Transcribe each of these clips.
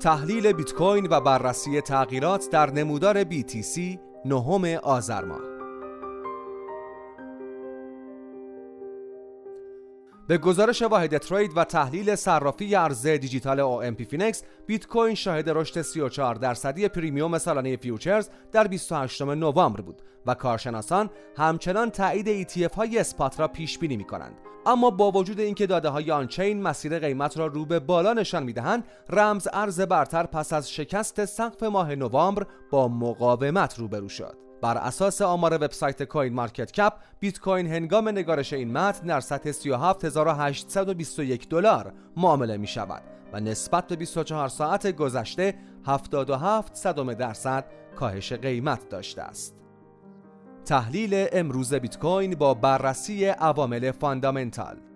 تحلیل بیت کوین و بررسی تغییرات در نمودار BTC نهم آذر ماه. به گزارش واحد trade و تحلیل صرافی ارز دیجیتال OMPFinex بیت کوین شاهد رشد 34 درصدی premium سالانه futures در 28 نوامبر بود و کارشناسان همچنان تایید ETF های spot را پیش بینی می کنند اما با وجود اینکه داده های on-chain مسیر قیمت را رو به بالا نشان می‌دهند رمز ارز برتر پس از شکست سقف ماه نوامبر با مقاومت روبرو شد. بر اساس آمار وبسایت CoinMarketCap بیت کوین هنگام نگارش این متن در سطح 37821 دلار معامله می شود و نسبت به 24 ساعت گذشته 77 صدم درصد کاهش قیمت داشته است. تحلیل امروز بیت کوین با بررسی عوامل fundamental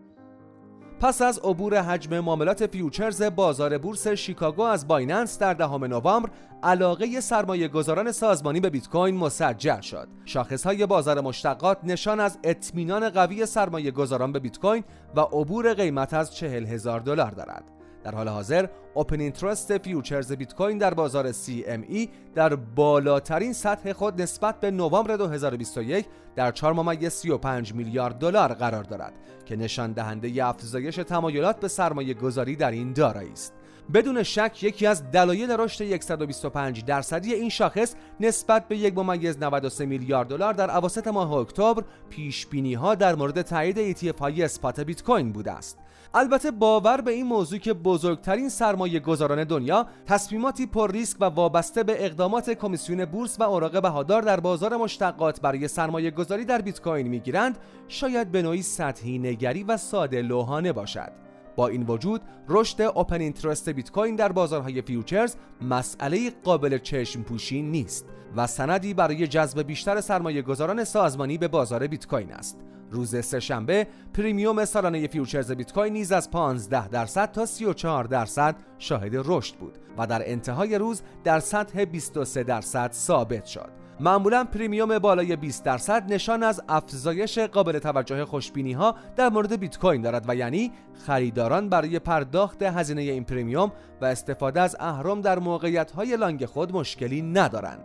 پس از عبور حجم معاملات futures بازار بورس شیکاگو از Binance در دهم نوامبر علاقه سرمایه گذاران سازمانی به بیت کوین مسجل شد. شاخص های بازار مشتقات نشان از اطمینان قوی سرمایه گذاران به بیت کوین و عبور قیمت از چهل هزار دلار دارد. در حال حاضر اوپن اینترست فیوچرز بیت کوین در بازار CME در بالاترین سطح خود نسبت به نوامبر 2021 در 4 ممیز 35 میلیارد دلار قرار دارد که نشان دهنده افزایش تمایلات به سرمایه گذاری در این دارایی است. بدون شک یکی از دلایل رشد 125 درصدی این شاخص نسبت به یک ممیز 93 میلیارد دلار در اواسط ماه اکتبر پیش بینی ها در مورد تایید ETF های spot بیت کوین بوده است. البته باور به این موضوع که بزرگترین سرمایه گذاران دنیا تصمیماتی پر ریسک و وابسته به اقدامات کمیسیون بورس و اوراق بهادار در بازار مشتقات برای سرمایه گذاری در بیت کوین می‌گیرند شاید به نوعی سطحی نگری و ساده لوحانه باشد با این وجود رشد open interest بیت کوین در بازارهای futures مسئله قابل چشم پوشی نیست و سندی برای جذب بیشتر سرمایه گذاران سازمانی به بازار بیت کوین است روز سهشنبه premium سالانه futures بیت کوین نیز از 15 درصد تا 34 درصد شاهد رشد بود و در انتهای روز در سطح 23 درصد ثابت شد. معمولا premium بالای 20 درصد نشان از افزایش قابل توجه خوشبینی ها در مورد بیت کوین دارد و یعنی خریداران برای پرداخت هزینه این premium و استفاده از اهرم در موقعیت های long خود مشکلی ندارند.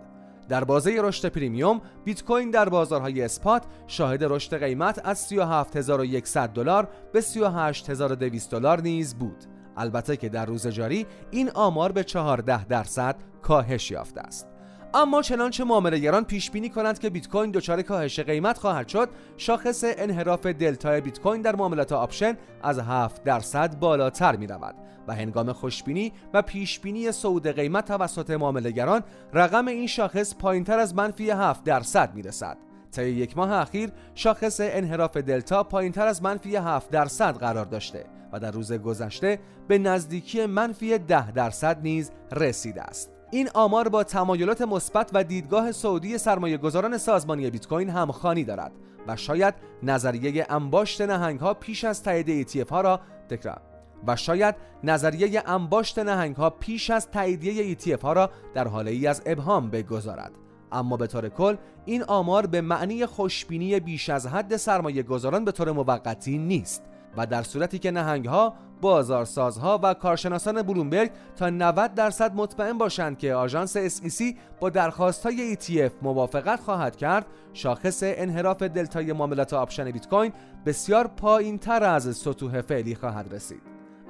در بازه رشد premium بیت کوین در بازارهای spot شاهد رشد قیمت از 37100 دلار به 38200 دلار نیز بود البته که در روز جاری این آمار به 14 درصد کاهش یافته است اما چنانچه معاملهگران پیش بینی کنند که بیت کوین دچار کاهش قیمت خواهد شد شاخص انحراف دلتا بیت کوین در معاملات option از 7 درصد بالاتر می رود و هنگام خوشبینی و پیش بینی صعود قیمت توسط معاملهگران رقم این شاخص پایینتر از منفی 7 درصد می رسد طی یک ماه اخیر شاخص انحراف دلتا پایینتر از منفی 7 درصد قرار داشته و در روز گذشته به نزدیکی منفی 10 درصد نیز رسیده است. این آمار با تمایلات مثبت و دیدگاه سعودی سرمایه گذاران سازمانی بیت کوین همخوانی دارد و شاید نظریه انباشت نهنگ ها پیش از تایید ETF ها را تکرار. و شاید نظریه انباشت نهنگ ها پیش از تاییدیه ETF ها را در حاله ای از ابهام بگذارد. اما به طور کل این آمار به معنی خوشبینی بیش از حد سرمایه گذاران به طور موقتی نیست. و در صورتی که نهنگ ها بازارسازها و کارشناسان بلومبرگ تا 90 درصد مطمئن باشند که آژانس SEC با درخواست های ETF موافقت خواهد کرد شاخص انحراف دلتای معاملات option بیت کوین بسیار پایین تر از سطوح فعلی خواهد رسید.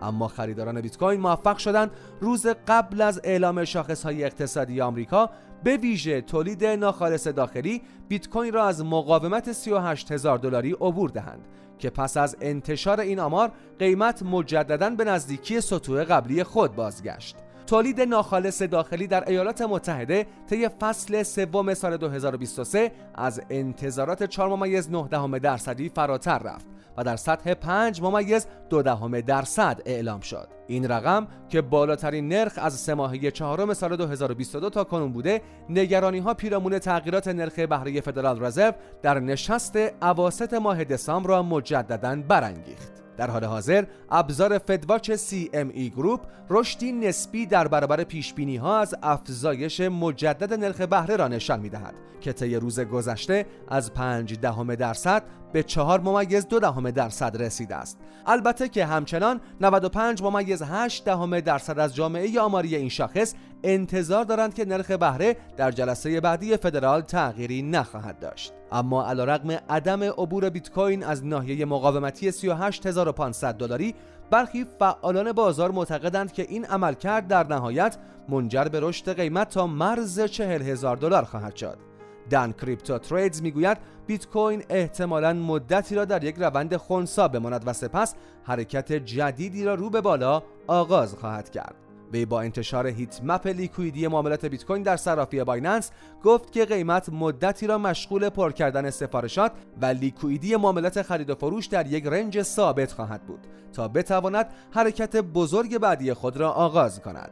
اما خریداران بیت کوین موفق شدند روز قبل از اعلام شاخص های اقتصادی آمریکا به ویژه تولید ناخالص داخلی بیت کوین را از مقاومت 38 هزار دلاری عبور دهند. که پس از انتشار این آمار قیمت مجددا به نزدیکی سطوح قبلی خود بازگشت. تولید ناخالص داخلی در ایالات متحده طی فصل سوم سال 2023 از انتظارات 4 ممیز 9 درصدی فراتر رفت و در سطح 5 ممیز دو دهم درصد اعلام شد. این رقم که بالاترین نرخ از سه ماهه چهارم سال 2022 تا کنون بوده نگرانی ها پیرامون تغییرات نرخ بهره فدرال رزرو در نشست اواسط ماه دسامبر را مجددا برانگیخت. در حال حاضر ابزار فدواچ CME گروپ رشدی نسبی در برابر پیش بینی ها از افزایش مجدد نرخ بهره را نشان می دهد که طی روز گذشته از 5 دهم درصد به 4 ممیز دو دهم درصد رسیده است. البته که همچنان 95 ممیز 8 دهم درصد از جامعه آماری این شاخص انتظار دارند که نرخ بهره در جلسه بعدی فدرال تغییری نخواهد داشت. اما علیرغم عدم عبور بیت کوین از ناحیه مقاومتی 38500 دلاری برخی فعالان بازار معتقدند که این عملکرد در نهایت منجر به رشد قیمت تا مرز 40000 دلار خواهد شد. Daan Crypto Trades می‌گوید بیت کوین احتمالا مدتی را در یک روند خونسا بماند و سپس حرکت جدیدی را رو به بالا آغاز خواهد کرد. وی با انتشار heat map liquidity معاملات بیت کوین در صرافی Binance گفت که قیمت مدتی را مشغول پر کردن سفارشات و لیکویدی معاملات خرید و فروش در یک رنج ثابت خواهد بود تا بتواند حرکت بزرگ بعدی خود را آغاز کند.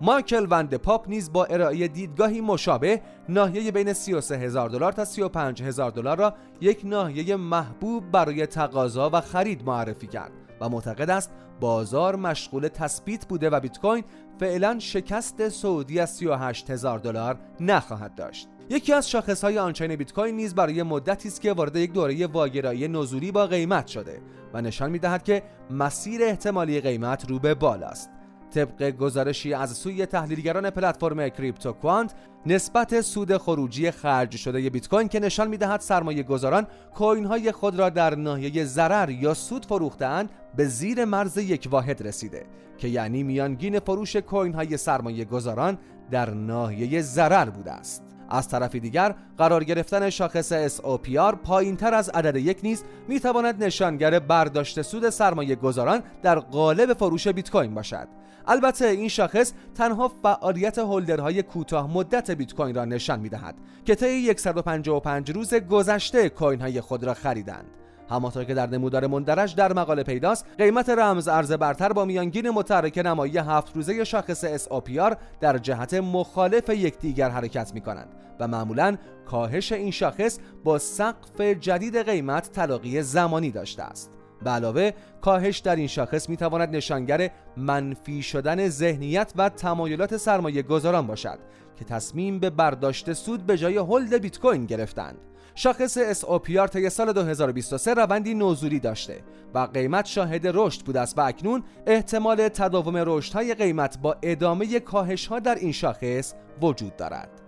مایکل وند پاپ نیز با ارائه دیدگاهی مشابه ناحیه بین 33 هزار دلار تا 35 هزار دلار را یک ناحیه محبوب برای تقاضا و خرید معرفی کرد و معتقد است بازار مشغول تثبیت بوده و بیت کوین فعلا شکست سعودی از 38 هزار دلار نخواهد داشت. یکی از شاخصهای آنچین بیت کوین نیز برای مدتی است که وارد یک دوره واگرایی نزولی با قیمت شده و نشان می‌دهد که مسیر احتمالی قیمت رو به بالاست. طبق گزارشی از سوی تحلیلگران پلتفرم کریپتو کوانت نسبت سود خروجی خرج شده بیت کوین که نشان می‌دهد سرمایه گذاران کوین های خود را در ناحیه ضرر یا سود فروختند به زیر مرز یک واحد رسیده که یعنی میانگین فروش کوین های سرمایه گذاران در ناحیه ضرر بوده است. از طرف دیگر قرار گرفتن شاخص SOPR پایین تر از عدد یک نیز می تواند نشانگر برداشت سود سرمایه گذاران در قالب فروش بیت کوین باشد. البته این شاخص تنها فعالیت هولدرهای کوتاه مدت بیت کوین را نشان می دهد که طی 155 روز گذشته کوین های خود را خریدند. همانطور که در نمودار مندرج در مقاله پیداست قیمت رمز ارز برتر با میانگین متحرک نمایی هفت روزه شاخص SOPR در جهت مخالف یکدیگر حرکت می کنند و معمولا کاهش این شاخص با سقف جدید قیمت تلاقی زمانی داشته است. به علاوه کاهش در این شاخص می تواند نشانگر منفی شدن ذهنیت و تمایلات سرمایه گذاران باشد که تصمیم به برداشت سود به جای هولد بیت کوین گرفتند. شاخص SOPR طی سال 2023 روندی نزولی داشته و قیمت شاهد رشد بوده است و اکنون احتمال تداوم رشدهای قیمت با ادامه کاهش ها در این شاخص وجود دارد.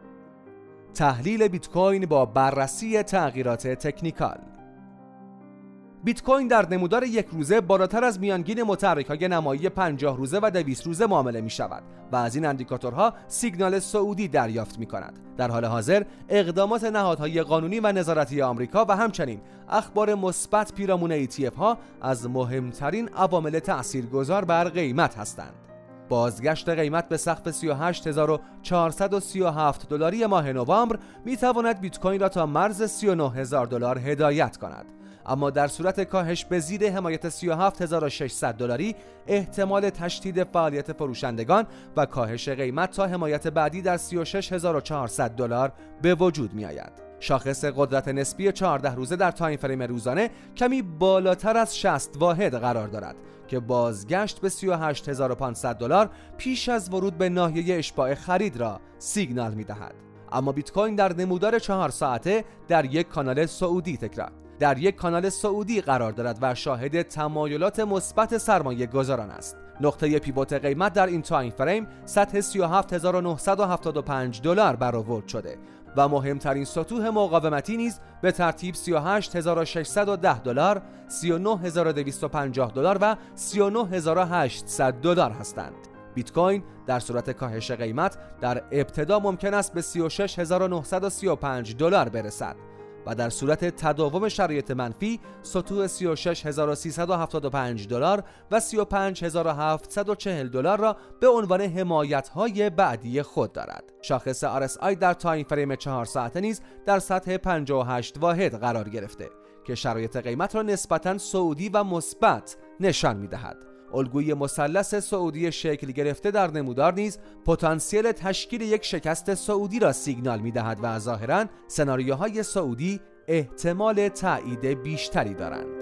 تحلیل بیت کوین با بررسی تغییرات تکنیکال بیت کوین در نمودار یک روزه بالاتر از میانگین متحرک های نمایی 50 روزه و 200 روزه معامله می شود و از این اندیکاتورها سیگنال سعودی دریافت می کند. در حال حاضر اقدامات نهادهای قانونی و نظارتی آمریکا و همچنین اخبار مثبت پیرامون ETF ها از مهمترین عوامل تاثیرگذار بر قیمت هستند. بازگشت قیمت به سقف 38437 دلاری ماه نوامبر می تواند بیت کوین را تا مرز 39000 دلار هدایت کند. اما در صورت کاهش به زیر حمایت 37600 دلاری احتمال تشدید فعالیت فروشندگان و کاهش قیمت تا حمایت بعدی در 36400 دلار به وجود می آید. شاخص قدرت نسبی 14 روزه در تایم فریم روزانه کمی بالاتر از 60 واحد قرار دارد که بازگشت به 38500 دلار پیش از ورود به ناحیه اشباع خرید را سیگنال می دهد. اما بیت کوین در نمودار چهار ساعته در یک کانال صعودی تکرار در یک کانال صعودی قرار دارد و شاهد تمایلات مثبت سرمایه گذاران است نقطه pivot قیمت در این time frame سطح 37975 دلار برآورد شده و مهمترین سطوح مقاومتی نیز به ترتیب 38610 دلار، 39250 دلار و 39800 دلار هستند. بیت کوین در صورت کاهش قیمت در ابتدا ممکن است به 36935 دلار برسد و در صورت تداوم شرایط منفی سطوح 36375 دلار و 35740 دلار را به عنوان حمایت های بعدی خود دارد. شاخص RSI در تایم فریم 4 ساعته نیز در سطح 58 واحد قرار گرفته که شرایط قیمت را نسبتا سعودی و مثبت نشان می دهد. الگوی مثلث سعودی شکل گرفته در نمودار نیز پتانسیل تشکیل یک شکست سعودی را سیگنال می دهد و ظاهرا سناریوهای سعودی احتمال تایید بیشتری دارند.